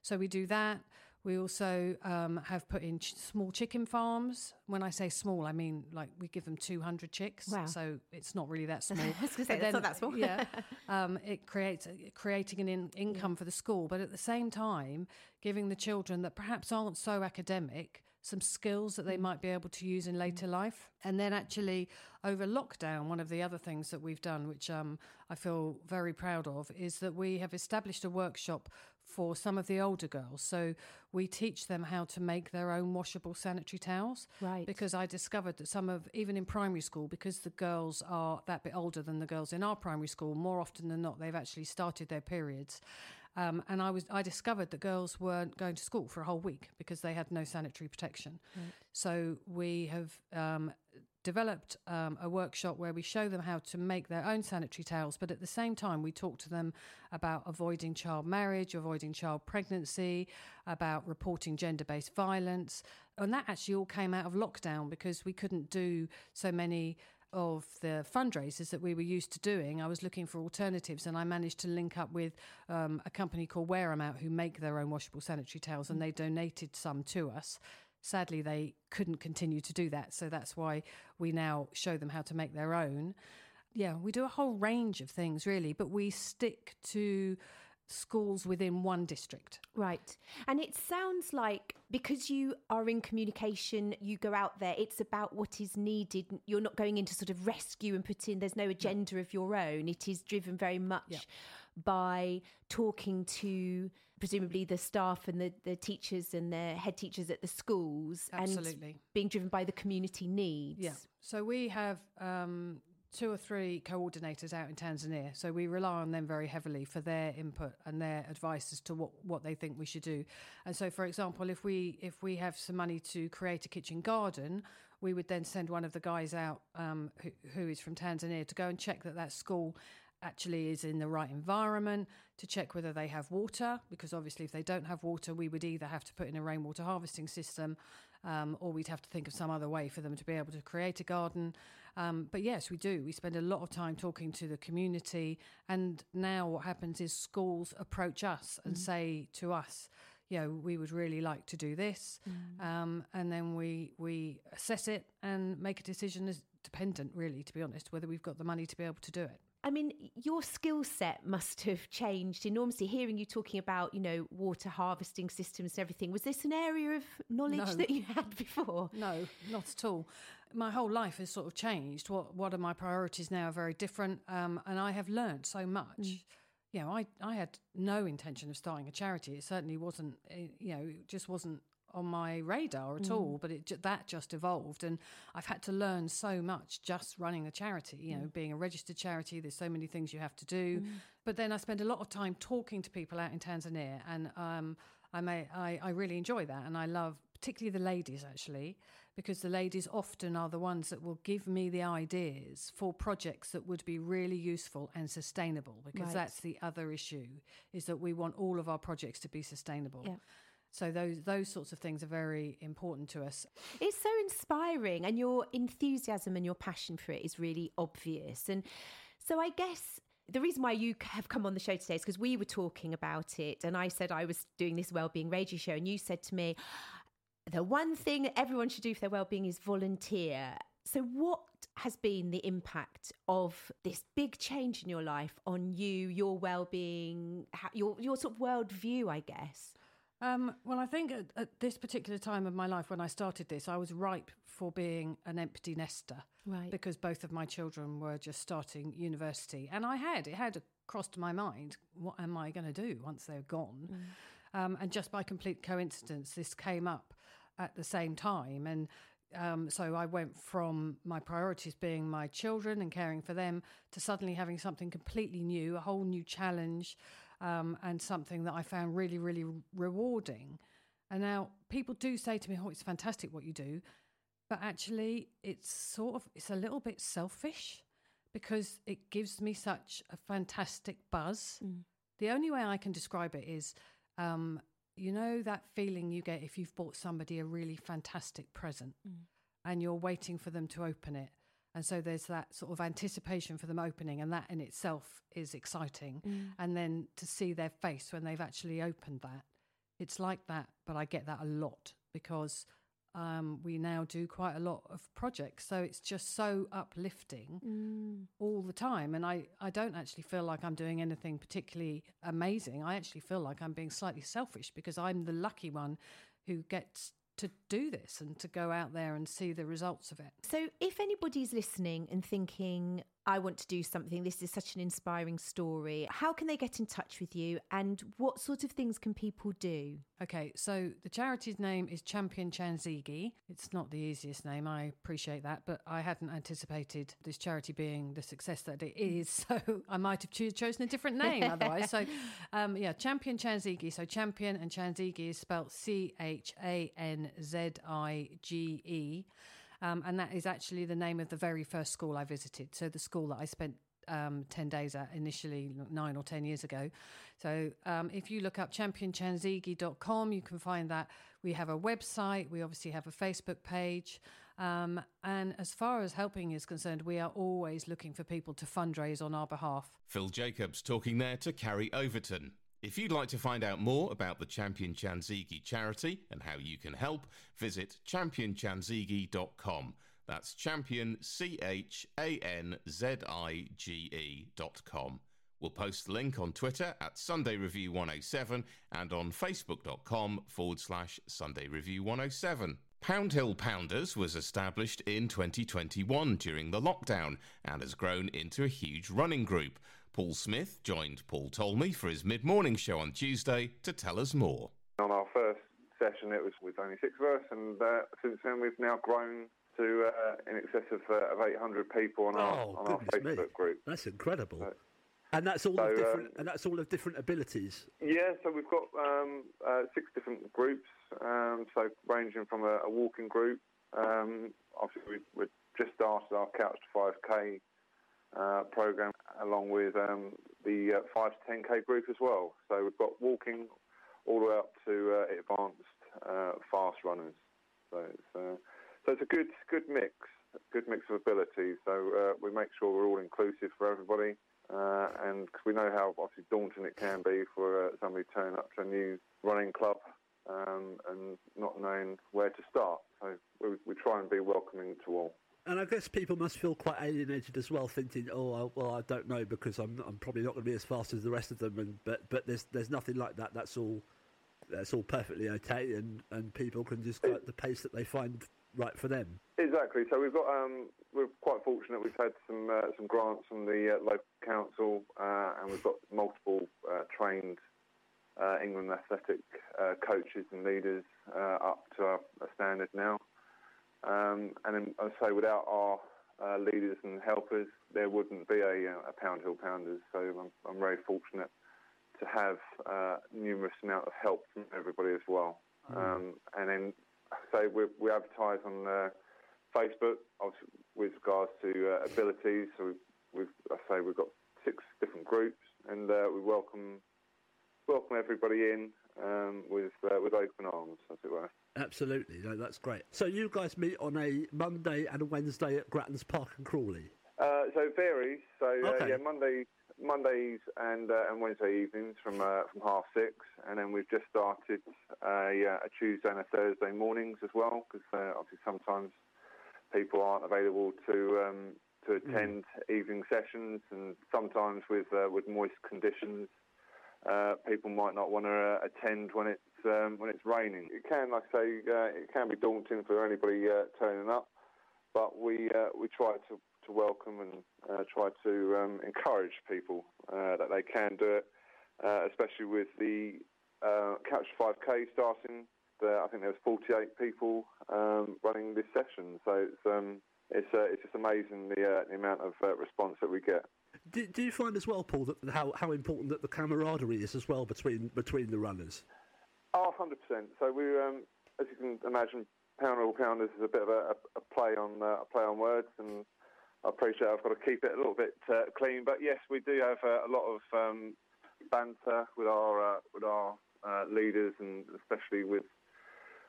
Speaker 7: So we do that. We also um, have put in ch- small chicken farms. When I say small, I mean like we give them 200 chicks.
Speaker 8: Wow.
Speaker 7: So it's not really that [laughs] small.
Speaker 8: I was say, that's not that small.
Speaker 7: yeah, [laughs] um, it creates creating an in, income for the school, but at the same time, giving the children that perhaps aren't so academic some skills that they
Speaker 8: Mm.
Speaker 7: might be able to use in later life. And then actually over lockdown, one of the other things that we've done, which um, I feel very proud of, is that we have established a workshop for some of the older girls. So we teach them how to make their own washable sanitary towels.
Speaker 8: Right.
Speaker 7: Because I discovered that some of, even in primary school, because the girls are that bit older than the girls in our primary school, more often than not, they've actually started their periods. Um, and I was I discovered that girls weren't going to school for a whole week because they had no sanitary protection. So we have um, developed um, a workshop where we show them how to make their own sanitary towels, but at the same time we talk to them about avoiding child marriage, avoiding child pregnancy, about reporting gender-based violence, and that actually all came out of lockdown because we couldn't do so many of the fundraisers that we were used to doing, I was looking for alternatives, and I managed to link up with um, a company called Wear 'em Out who make their own washable sanitary towels, and they donated some to us. Sadly, they couldn't continue to do that, so that's why we now show them how to make their own. Yeah, we do a whole range of things really, but we stick to schools within one district.
Speaker 8: Right. And it sounds like because you are in communication, you go out there, it's about what is needed. You're not going in to sort of rescue and put in, there's no agenda of your own. It is driven very much
Speaker 7: Yeah.
Speaker 8: by talking to presumably the staff and the, the teachers and the head teachers at the schools
Speaker 7: Absolutely.
Speaker 8: and being driven by the community needs.
Speaker 7: Yeah. So we have um, two or three coordinators out in Tanzania. So we rely on them very heavily for their input and their advice as to what, what they think we should do. And so, for example, if we if we have some money to create a kitchen garden, we would then send one of the guys out um, who, who is from Tanzania to go and check that that school actually is in the right environment to check whether they have water because obviously if they don't have water we would either have to put in a rainwater harvesting system um, or we'd have to think of some other way for them to be able to create a garden um, but yes we do we spend a lot of time talking to the community and now what happens is schools approach us and say to us you know, we would really like to do this, um, and then we we assess it and make a decision as dependent, really, to be honest, whether we've got the money to be able to do it.
Speaker 8: I mean, your skill set must have changed enormously. Hearing you talking about, you know, water harvesting systems and everything, was this an area of knowledge
Speaker 7: No.
Speaker 8: that you had before?
Speaker 7: No, not at all. My whole life has sort of changed. What what are my priorities now are very different, um, and I have learned so much.
Speaker 8: Mm.
Speaker 7: You know, I I had no intention of starting a charity. It certainly wasn't. eh, You know, it just wasn't on my radar at
Speaker 8: Mm.
Speaker 7: all. But it that just evolved, and I've had to learn so much just running a charity. You know, being a registered charity, there's so many things you have to do. But then I spend a lot of time talking to people out in Tanzania, and um, I may I, I really enjoy that, and I love particularly the ladies actually, because the ladies often are the ones that will give me the ideas for projects that would be really useful and sustainable. Because
Speaker 8: Right.
Speaker 7: that's the other issue is that we want all of our projects to be sustainable.
Speaker 8: Yeah.
Speaker 7: So those those sorts of things are very important to us.
Speaker 8: It's so inspiring, and your enthusiasm and your passion for it is really obvious. And so, I guess the reason why you have come on the show today is because we were talking about it, and I said I was doing this wellbeing radio show, and you said to me, the one thing everyone should do for their well-being is volunteer. So, what has been the impact of this big change in your life on you, your well-being, your your sort of worldview? I guess.
Speaker 7: Um, well, I think at, at this particular time of my life, when I started this, I was ripe for being an empty nester.
Speaker 8: Right.
Speaker 7: Because both of my children were just starting university. And I had, it had crossed my mind, what am I going to do once they're gone? Um, and just by complete coincidence, this came up at the same time. And um, so I went from my priorities being my children and caring for them to suddenly having something completely new, a whole new challenge, um, and something that I found really, really rewarding. And now people do say to me, "Oh, it's fantastic what you do," but actually, it's sort of it's a little bit selfish because it gives me such a fantastic buzz. The only way I can describe it is, um, you know, that feeling you get if you've bought somebody a really fantastic present mm. and you're waiting for them to open it. And so there's that sort of anticipation for them opening, and that in itself is exciting. Mm. And then to see their face when they've actually opened that, it's like that. But I get that a lot because um, we now do quite a lot of projects. So it's just so uplifting all the time. And I, I don't actually feel like I'm doing anything particularly amazing. I actually feel like I'm being slightly selfish because I'm the lucky one who gets to do this and to go out there and see the results of it.
Speaker 8: So, if anybody's listening and thinking, I want to do something, this is such an inspiring story, how can they get in touch with you and what sort of things can people do?
Speaker 7: Okay, so the charity's name is Champion Chanzige. It's not the easiest name, I appreciate that, but I hadn't anticipated this charity being the success that it is, [laughs] so I might have choo- chosen a different name [laughs] otherwise. So, um, yeah, Champion Chanzige. So, Champion and Chanzige is spelled C H A N Z I G E. Um, and that is actually the name of the very first school I visited. So, the school that I spent um, 10 days at initially nine or 10 years ago. So um, if you look up championchanzige.com, you can find that we have a website, we obviously have a Facebook page. Um, and as far as helping is concerned, we are always looking for people to fundraise on our behalf.
Speaker 2: Phil Jacobs talking there to Carrie Overton. If you'd like to find out more about the Champion Chanzige charity and how you can help, visit championchanzige.com. That's champion, C H A N Z I G E dot com. We'll post the link on Twitter at Sunday Review 107 and on facebook.com forward slash Sunday Review 107. Pound Hill Pounders was established in 2021 during the lockdown and has grown into a huge running group. Paul Smith joined Paul Talmey for his mid morning show on Tuesday to tell us more.
Speaker 9: On our first session, it was with only six of us, and uh, since then we've now grown to uh, in excess of, uh, of 800 people on our,
Speaker 10: Oh,
Speaker 9: on our
Speaker 10: goodness
Speaker 9: Facebook
Speaker 10: me.
Speaker 9: group.
Speaker 10: That's incredible.
Speaker 9: So-
Speaker 10: and that's all
Speaker 9: so,
Speaker 10: of different.
Speaker 9: um,
Speaker 10: and that's all of different abilities.
Speaker 9: Yeah, so we've got um, uh, six different groups, um, so ranging from a, a walking group. Um, obviously, we, we've just started our Couch to 5K uh, program, along with um, the uh, 5 to 10K group as well. So we've got walking all the way up to uh, advanced uh, fast runners. So it's, uh, so it's a good good mix, good mix of abilities. So uh, we make sure we're all inclusive for everybody. And we know how obviously daunting it can be for somebody turning up to a new running club um, and not knowing where to start. So we, we try and be welcoming to all.
Speaker 10: And I guess people must feel quite alienated as well, thinking, "Oh, well, I don't know because I'm I'm probably not going to be as fast as the rest of them." And but but there's there's nothing like that. That's all that's all perfectly okay, and and people can just go at the pace that they find right for them.
Speaker 9: Exactly. So we've got um, we're quite fortunate. We've had some uh, some grants from the uh, local council, uh, and we've got multiple uh, trained uh, England athletic uh, coaches and leaders up to our, standard now. Um, and say without our leaders and helpers, there wouldn't be a, a Pound Hill Pounders. So I'm, I'm very fortunate to have numerous amount of help from everybody as well. Mm. Um, and then, say we, we advertise on Facebook, with regards to uh, abilities. So we've, we've, I say we've got six different groups, and uh, we welcome welcome everybody in um, with uh, with open arms, as it were.
Speaker 10: Absolutely, no, that's great. So you guys meet on a Monday and a Wednesday at Grattons Park and Crawley.
Speaker 9: Uh, so it varies. So uh, okay. yeah, Monday, Mondays and uh, and Wednesday evenings from from half six, and then we've just started a, a Tuesday and a Thursday mornings as well, because obviously sometimes people aren't available to um, to hmm. attend mm. evening sessions, and sometimes with uh, with moist conditions, uh, people might not want to uh, attend when it's um, when it's raining. It can, like I say, uh, it can be daunting for anybody uh, turning up, but we uh, we try to, to welcome and try to um, encourage people that they can do it, especially with the Couch 5K starting uh, I think there was 48 people um, running this session. So it's um, it's uh, it's just amazing the uh, the amount of uh, response that we get.
Speaker 10: Do, do you find as well, Paul, that how, how important that the camaraderie is as well between between the runners?
Speaker 9: Oh, 100%. So we, um, as you can imagine, Pounder or Pounders is a bit of a, a play on uh, a play on words, and I appreciate I've got to keep it a little bit uh, clean. But yes, we do have a lot of um, banter with our with our leaders, and especially with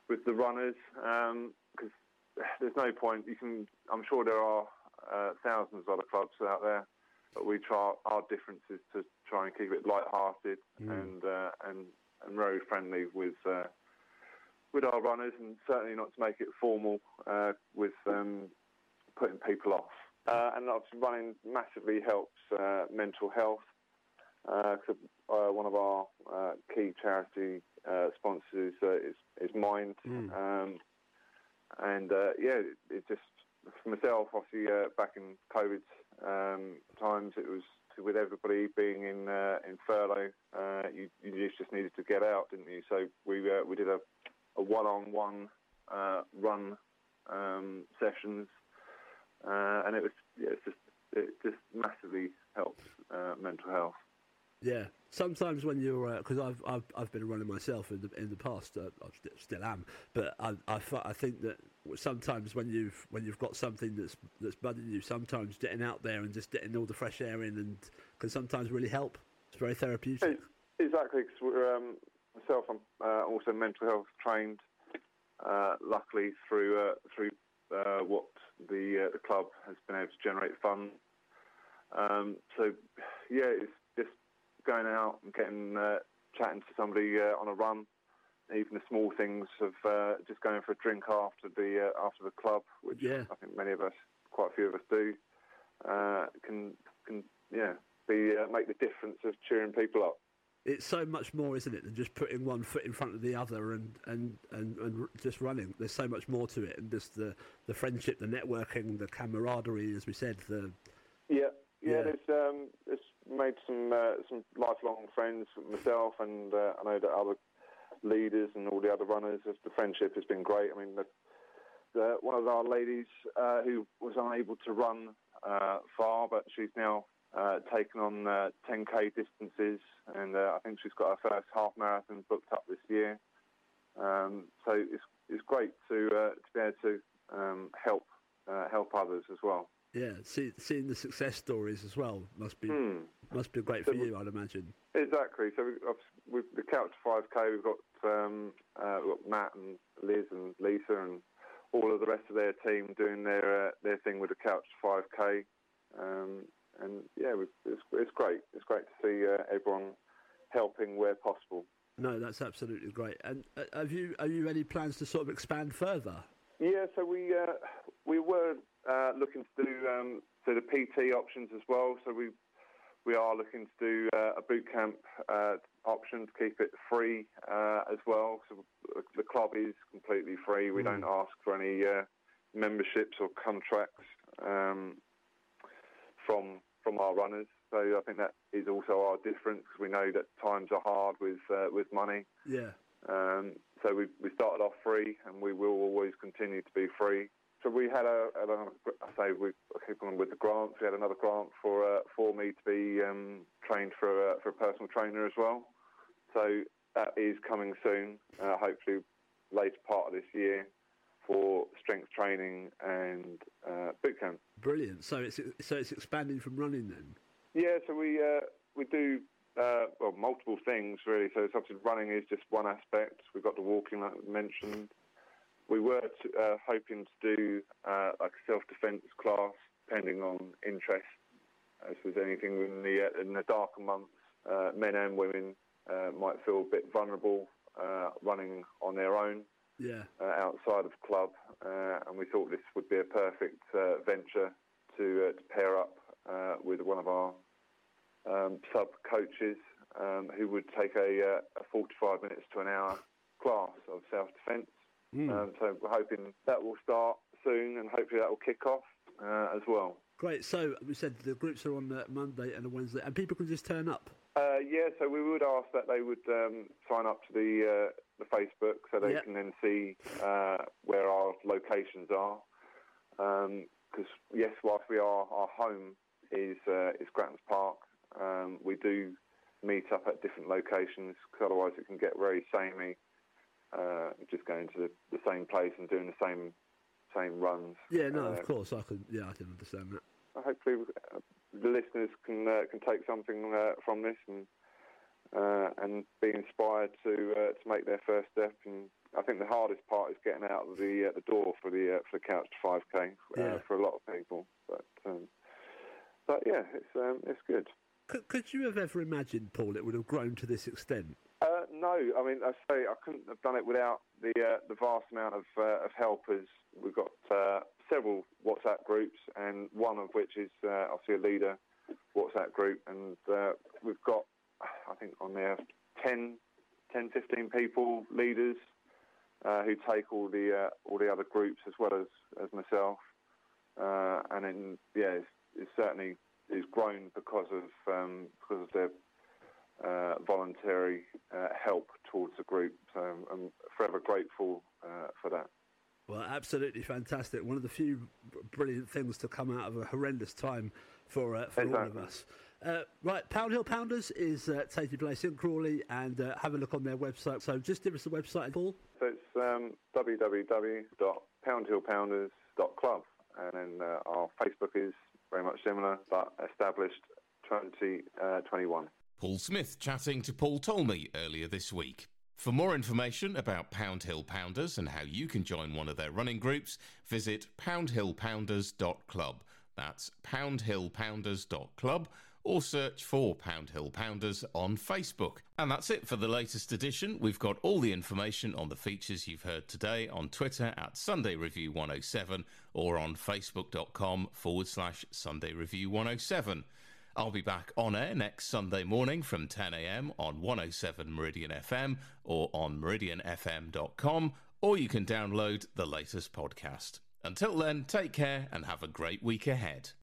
Speaker 9: with the runners because um, there's no point. You can, I'm sure there are uh, thousands of other clubs out there, but we try our differences to try and keep it light-hearted mm. and uh, and and very friendly with uh, with our runners, and certainly not to make it formal uh, with um, putting people off. Uh, and obviously, running massively helps uh, mental health. Uh, one of our key charity uh, sponsors uh, is is Mind, mm. um, and uh, yeah, it, it, just for myself, obviously uh, back in COVID um, times, it was with everybody being in uh, in furlough, uh, you, you just needed to get out, didn't you? So we we did a, a one-on-one run um, sessions, and it was yeah, it's just it just massively helps mental health.
Speaker 10: Yeah, sometimes when you're because uh, I've, I've I've been running myself in the in the past, uh, I st- still am, but I, I, I think that sometimes when you've when you've got something that's that's budding you, sometimes getting out there and just getting all the fresh air in and can sometimes really help. It's very therapeutic.
Speaker 9: Exactly, because um, myself, I'm uh, also mental health trained. Uh, luckily, through uh, through uh, what the the club has been able to generate funds. Um, so, yeah, it's going out and getting uh, chatting to somebody uh, on a run, even the small things of uh, just going for a drink after the uh, after the club, which yeah. I think many of us, quite a few of us do, uh, can can yeah be uh, make the difference of cheering people up.
Speaker 10: It's so much more, isn't it, than just putting one foot in front of the other and, and, and, and just running. There's so much more to it, and just the, the friendship, the networking, the camaraderie, as we said. The
Speaker 9: yeah, yeah. There's um, there's made some uh, some lifelong friends myself, and uh, I know that other leaders and all the other runners. The friendship has been great. I mean, the, the, one of our ladies uh, who was unable to run uh, far, but she's now uh, taken on 10k uh, distances, and I think she's got her first half marathon booked up this year. Um, so it's it's great to to be able to um, help help others as well.
Speaker 10: Yeah, see, seeing the success stories as well must be hmm. must be great for so you, I'd imagine.
Speaker 9: Exactly. So we've, the Couch 5K, we've got um, uh, we've got Matt and Liz and Lisa and all of the rest of their team doing their uh, their thing with the Couch 5K, um, and yeah, it's, it's great. It's great to see uh, everyone helping where possible.
Speaker 10: No, that's absolutely great. And uh, have you have you any plans to sort of expand further?
Speaker 9: Yeah, so we uh, we were uh, looking to do um, so the PT options as well. So we we are looking to do uh, a boot camp uh, option to keep it free uh, as well. So the club is completely free. We mm. don't ask for any uh, memberships or contracts um, from from our runners. So I think that is also our difference. We know that times are hard with uh, with money.
Speaker 10: Yeah.
Speaker 9: Um, so we we started off free, and we will always continue to be free. So we had a, I say we I keep on with the grants. We had another grant for uh, for me to be um, trained for a, for a personal trainer as well. So that is coming soon. Uh, hopefully later part of this year for strength training and uh, boot camp.
Speaker 10: Brilliant. So it's so it's expanding from running then.
Speaker 9: Yeah. So we uh, we do uh, well multiple things really. So it's obviously running is just one aspect. We've got the walking like mentioned. We were to, uh, hoping to do uh, like a self-defense class, depending on interest. If there's anything in the uh, in the darker months, uh, men and women might feel a bit vulnerable running on their own
Speaker 10: yeah.
Speaker 9: uh, outside of club, uh, and we thought this would be a perfect uh, venture to, to pair up with one of our um, sub coaches um, who would take a, a, 45 minutes to an hour class of self defence. Mm. Um, so we're hoping that will start soon, and hopefully that will kick off as well.
Speaker 10: Great. So we said the groups are on the Monday and a Wednesday, and people can just turn up.
Speaker 9: Uh, yeah, so we would ask that they would um, sign up to the uh, the Facebook so they yep. can then see uh, where our locations are. Because um, yes, whilst we are our home is uh, is Grattons Park, um, we do meet up at different locations because otherwise it can get very samey. Uh, just going to the, the, same place and doing the same same runs.
Speaker 10: Yeah, no, of course I can. Yeah, I can understand that.
Speaker 9: Hopefully, the listeners can uh, can take something uh, from this and uh, and be inspired to uh, to make their first step. And I think the hardest part is getting out of the uh, the door for the for the couch to 5k
Speaker 10: yeah.
Speaker 9: for a lot of people. But um, but yeah, it's um, it's good.
Speaker 10: Could, could you have ever imagined, Paul, it would have grown to this extent?
Speaker 9: Uh, no, I mean, I say I couldn't have done it without the uh, the vast amount of, uh, of helpers. We've got several WhatsApp groups, and one of which is obviously a leader WhatsApp group, and we've got I think on there 10, 10 15 people, leaders, uh, who take all the uh, all the other groups as well as as myself, uh, and then yeah, it's, it's, certainly is grown because of um, because of their uh, voluntary uh, help towards the group. So I'm forever grateful uh, for that.
Speaker 10: Well, absolutely fantastic. One of the few brilliant things to come out of a horrendous time for for exactly. all of us. Uh, right, Pound Hill Pounders is uh, taking place in Crawley, and uh, have a look on their website. So just give us the website, Paul.
Speaker 9: So it's um, www.poundhillpounders.club, and then uh, our Facebook is very much similar, but established 2021.
Speaker 2: Paul Smith chatting to Paul Talmey earlier this week. For more information about Pound Hill Pounders and how you can join one of their running groups, visit poundhillpounders.club. That's poundhillpounders.club or search for Pound Hill Pounders on Facebook. And that's it for the latest edition. We've got all the information on the features you've heard today on Twitter at Sunday Review 107 or on facebook.com forward slash Sunday Review 107. I'll be back on air next Sunday morning from 10am on 107 Meridian FM or on meridianfm.com, or you can download the latest podcast. Until then, take care and have a great week ahead.